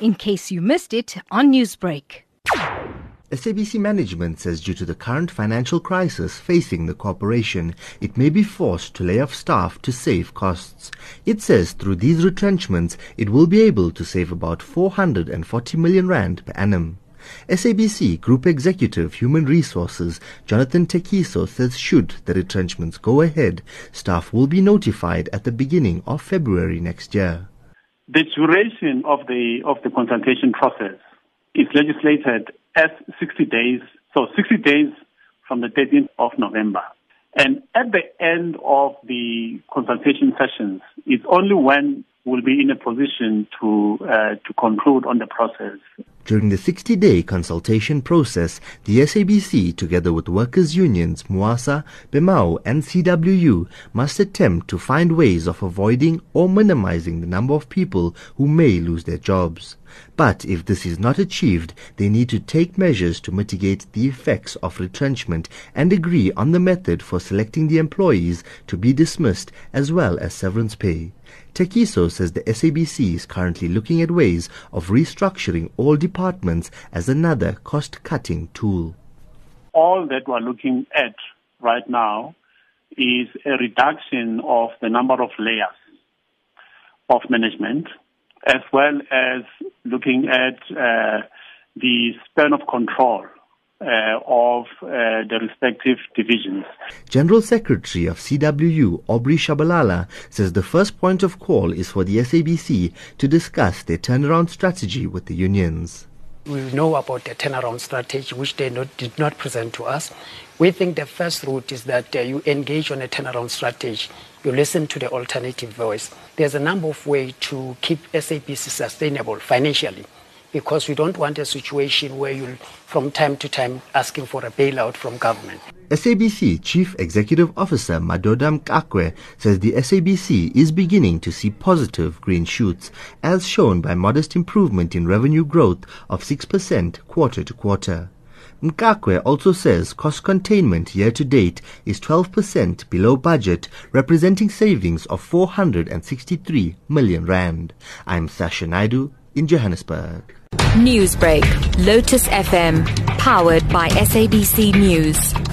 in case you missed it on Newsbreak. SABC management says due to the current financial crisis facing the corporation, it may be forced to lay off staff to save costs. It says through these retrenchments, it will be able to save about 440 million rand per annum. SABC Group Executive Human Resources Jonathan Thekiso says should the retrenchments go ahead, staff will be notified at the beginning of February next year. The duration of the of the consultation process is legislated as 60 days, so 60 days from the 13th of November. And at the end of the consultation sessions, it's only when we'll be in a position to uh, to conclude on the process. During the 60-day consultation process, the SABC, together with workers' unions Mwasa, BEMAWU and CWU, must attempt to find ways of avoiding or minimizing the number of people who may lose their jobs. But if this is not achieved, they need to take measures to mitigate the effects of retrenchment and agree on the method for selecting the employees to be dismissed as well as severance pay. Thekiso says the SABC is currently looking at ways of restructuring all departments as another cost-cutting tool. All that we're looking at right now is a reduction of the number of layers of management, as well as looking at uh, the span of control uh, of uh, the respective divisions. General Secretary of CWU, Aubrey Tshabalala, says the first point of call is for the SABC to discuss their turnaround strategy with the unions. We know about the turnaround strategy, which they not, did not present to us. We think the first route is that uh, you engage on a turnaround strategy. You listen to the alternative voice. There's a number of ways to keep SABC sustainable financially because we don't want a situation where you're from time to time asking for a bailout from government. SABC Chief Executive Officer Madoda Mxakwe says the SABC is beginning to see positive green shoots, as shown by modest improvement in revenue growth of 6% quarter to quarter. Mxakwe also says cost containment year to date is 12% below budget, representing savings of 463 million rand. I'm Sashin Naidoo in Johannesburg. Newsbreak, Lotus FM, powered by SABC News.